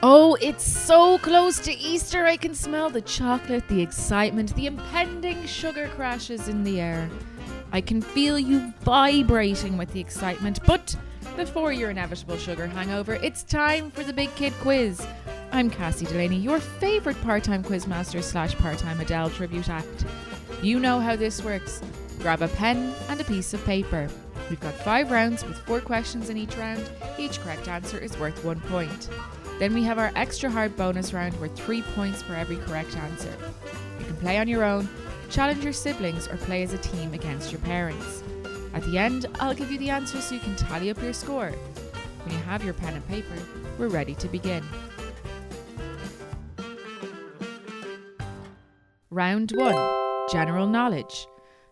Oh, it's so close to Easter. I can smell the chocolate, the excitement, the impending sugar crashes in the air. I can feel you vibrating with the excitement. But before your inevitable sugar hangover, it's time for the Big Kid Quiz. I'm Cassie Delaney, your favourite part time quizmaster slash part time Adele tribute act. You know how this works. Grab a pen and a piece of paper. We've got five rounds with four questions in each round. Each correct answer is worth one point. Then we have our extra hard bonus round worth three points for every correct answer. You can play on your own, challenge your siblings, or play as a team against your parents. At the end, I'll give you the answers so you can tally up your score. When you have your pen and paper, we're ready to begin. Round 1 General Knowledge.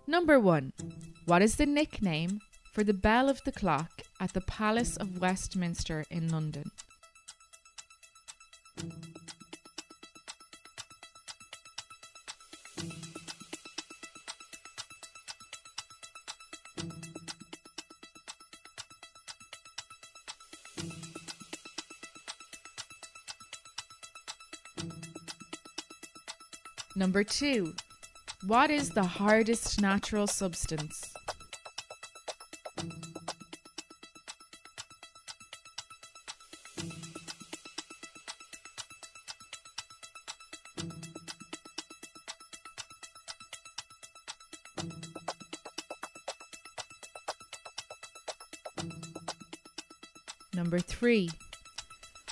Number 1. What is the nickname for the bell of the clock at the Palace of Westminster in London? Number two. What is the hardest natural substance? Number three.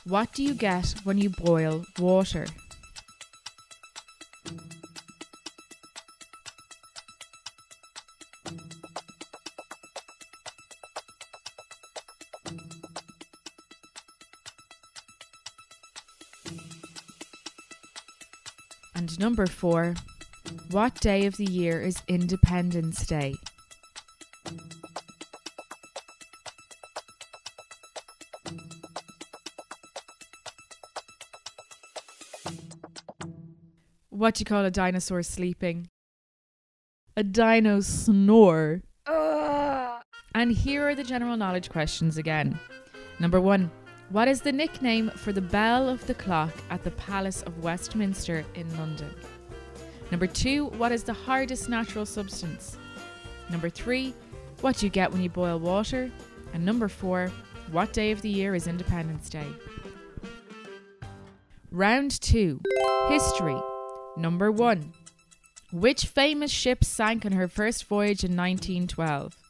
What do you get when you boil water? And number four, what day of the year is Independence Day? What do you call a dinosaur sleeping? A dino snore. And here are the general knowledge questions again. Number one, what is the nickname for the bell of the clock at the Palace of Westminster in London? Number two, what is the hardest natural substance? Number three, what do you get when you boil water? And number four, what day of the year is Independence Day? Round two, history. Number one, which famous ship sank on her first voyage in 1912?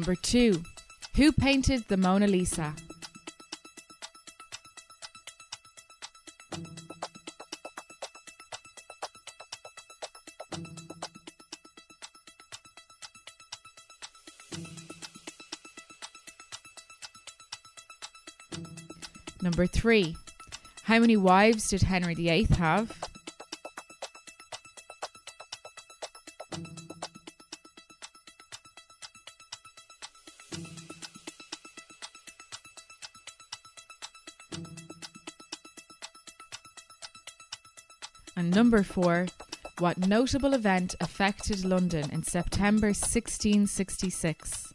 Number two, who painted the Mona Lisa? Number three, how many wives did Henry VIII have? And number four, what notable event affected London in September 1666?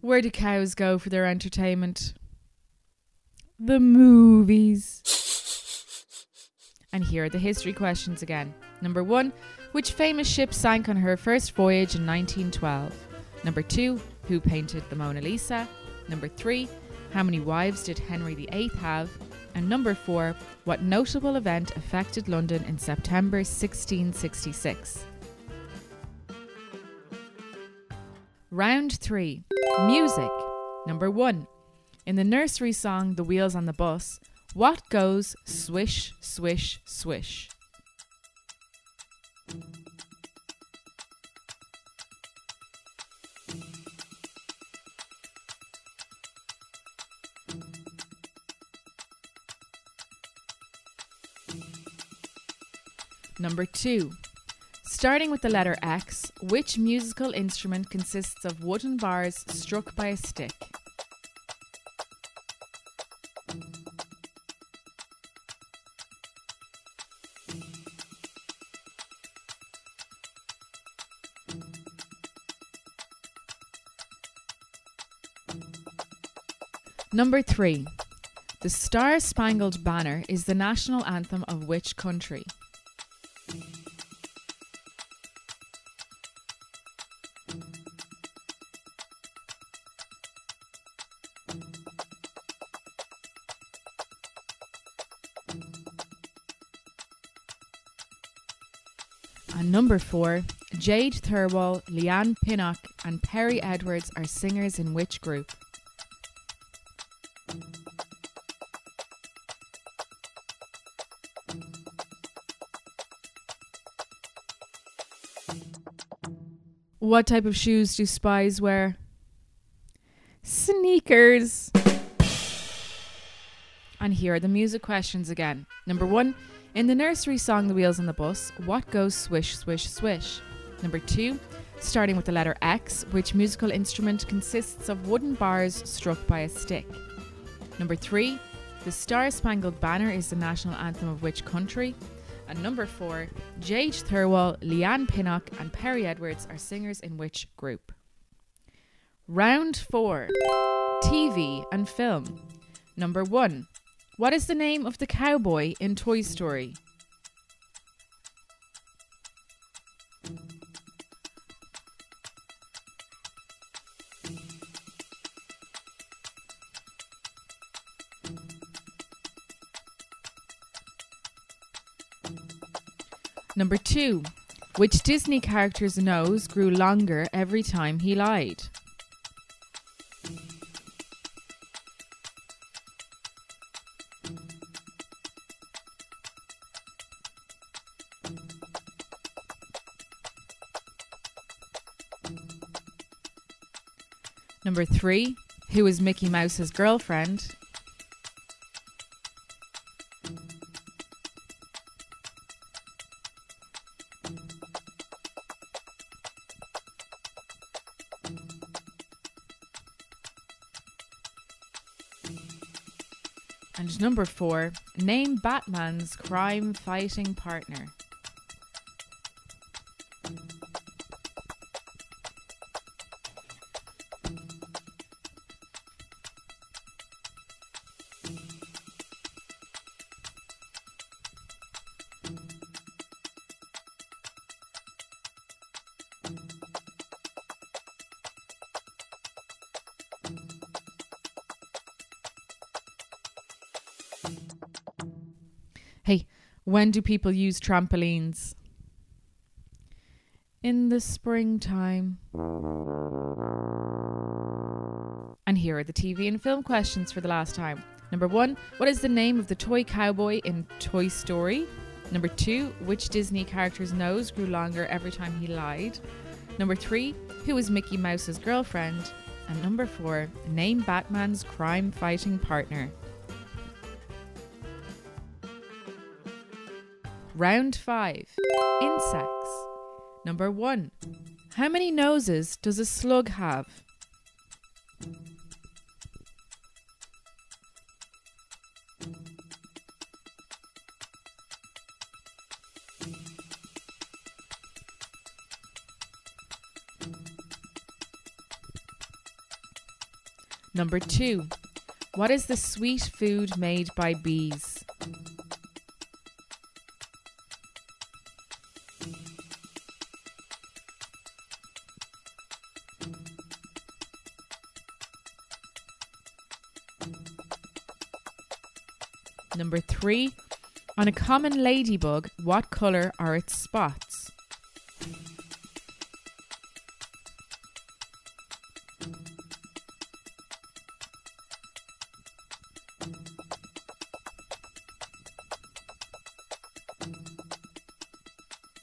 Where do cows go for their entertainment? The movies. And here are the history questions again. Number one, which famous ship sank on her first voyage in 1912? Number two, who painted the Mona Lisa? Number three, how many wives did Henry VIII have? And number four, what notable event affected London in September 1666? Round three, music. Number one, in the nursery song The Wheels on the Bus, what goes swish, swish, swish? Number 2. Starting with the letter X, which musical instrument consists of wooden bars struck by a stick? Number three. The Star Spangled Banner is the national anthem of which country? And number four, Jade Thirlwall, Leigh-Anne Pinnock, and Perrie Edwards are singers in which group? What type of shoes do spies wear? Sneakers. And here are the music questions again. Number one, in the nursery song The Wheels on the Bus, what goes swish, swish, swish? Number two, starting with the letter X, which musical instrument consists of wooden bars struck by a stick? Number three, the Star Spangled Banner is the national anthem of which country? And number four, Jade Thirlwall, Leigh-Anne Pinnock, and Perrie Edwards are singers in which group? Round four, TV and film. Number one, what is the name of the cowboy in Toy Story? Number two, which Disney character's nose grew longer every time he lied? Number three, who is Mickey Mouse's girlfriend? Number four, name Batman's crime fighting partner. Hey, when do people use trampolines? In the springtime. And here are the TV and film questions for the last time. Number one, what is the name of the toy cowboy in Toy Story? Number two, which Disney character's nose grew longer every time he lied? Number three, who is Mickey Mouse's girlfriend? And number four, name Batman's crime fighting partner. Round 5 Insects. Number 1. How many noses does a slug have? Number 2. What is the sweet food made by bees? Three, on a common ladybug, what colour are its spots?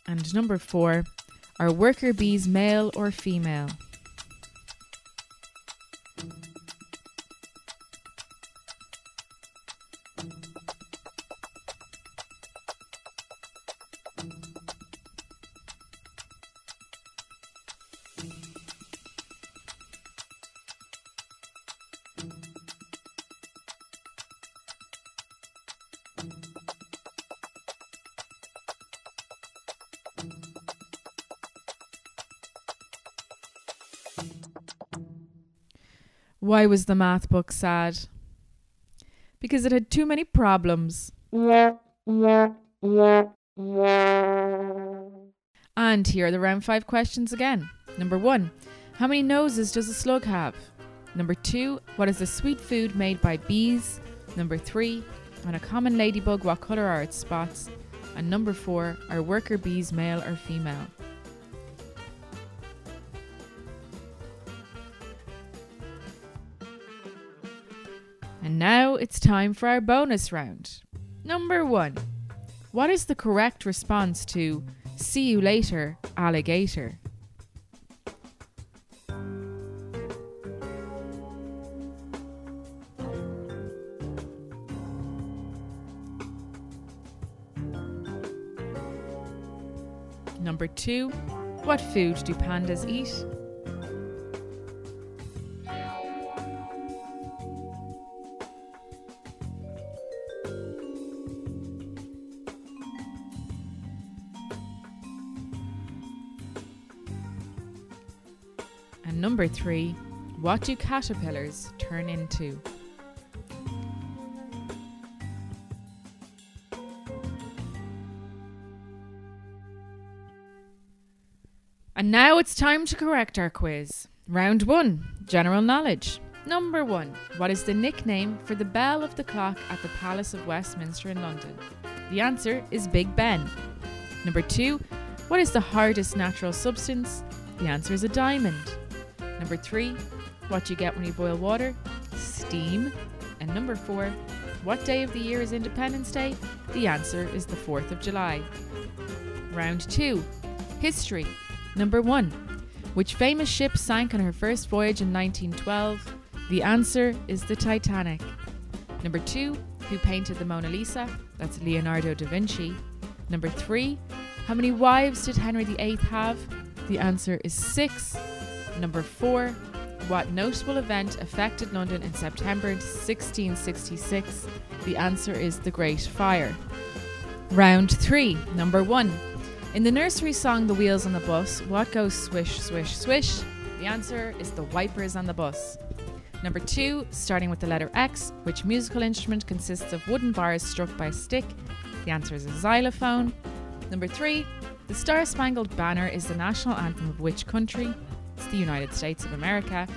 And number four, are worker bees male or female? Why was the math book sad? Because it had too many problems. And here are the round five questions again. Number one, how many noses does a slug have? Number two, what is the sweet food made by bees? Number three, on a common ladybug, what colour are its spots? And number four, are worker bees male or female? And now it's time for our bonus round. Number one, what is the correct response to see you later, alligator? Number two, what food do pandas eat? Number three, what do caterpillars turn into? And now it's time to correct our quiz. Round one General Knowledge. Number one What is the nickname for the bell of the clock at the Palace of Westminster in London? The answer is Big Ben. Number two What is the hardest natural substance? The answer is a diamond. Number three What you get when you boil water? Steam. And number four What day of the year is Independence Day? The answer is the 4th of July. Round two History. Number one, which famous ship sank on her first voyage in 1912? The answer is the Titanic. Number two, who painted the Mona Lisa? That's Leonardo da Vinci. Number three, how many wives did Henry VIII have? The answer is six. Number four, what notable event affected London in September 1666? The answer is the Great Fire. Round three, number one. In the nursery song The Wheels on the Bus, what goes swish, swish, swish? The answer is the wipers on the bus. Number two, starting with the letter X, which musical instrument consists of wooden bars struck by a stick? The answer is a xylophone. Number three, the Star Spangled Banner is the national anthem of which country? It's the United States of America.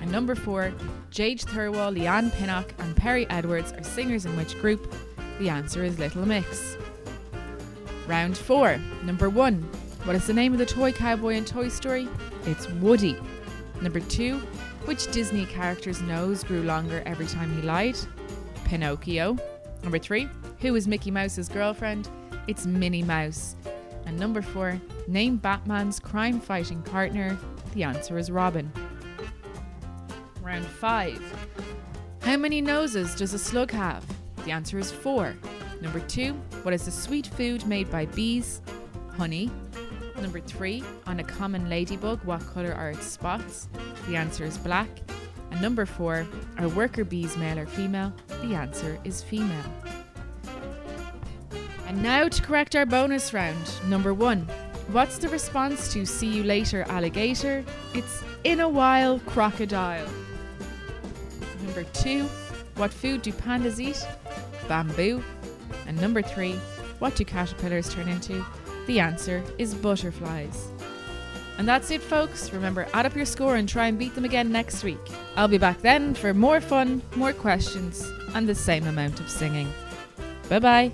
And number four, Jade Thirlwall, Leigh-Anne Pinnock, and Perrie Edwards are singers in which group? The answer is Little Mix. Round four. Number one. What is the name of the toy cowboy in Toy Story? It's Woody. Number two. Which Disney character's nose grew longer every time he lied? Pinocchio. Number three. Who is Mickey Mouse's girlfriend? It's Minnie Mouse. And number four. Name Batman's crime fighting partner. The answer is Robin. Round five. How many noses does a slug have? The answer is four. Number two, what is the sweet food made by bees? Honey. Number three, on a common ladybug, what colour are its spots? The answer is black. And number four, are worker bees male or female? The answer is female. And now to correct our bonus round. Number one, what's the response to see you later, alligator? It's in a while, crocodile. Number two, what food do pandas eat? Bamboo. And number three, what do caterpillars turn into? The answer is butterflies. And that's it, folks. Remember, add up your score and try and beat them again next week. I'll be back then for more fun, more questions, and the same amount of singing. Bye bye.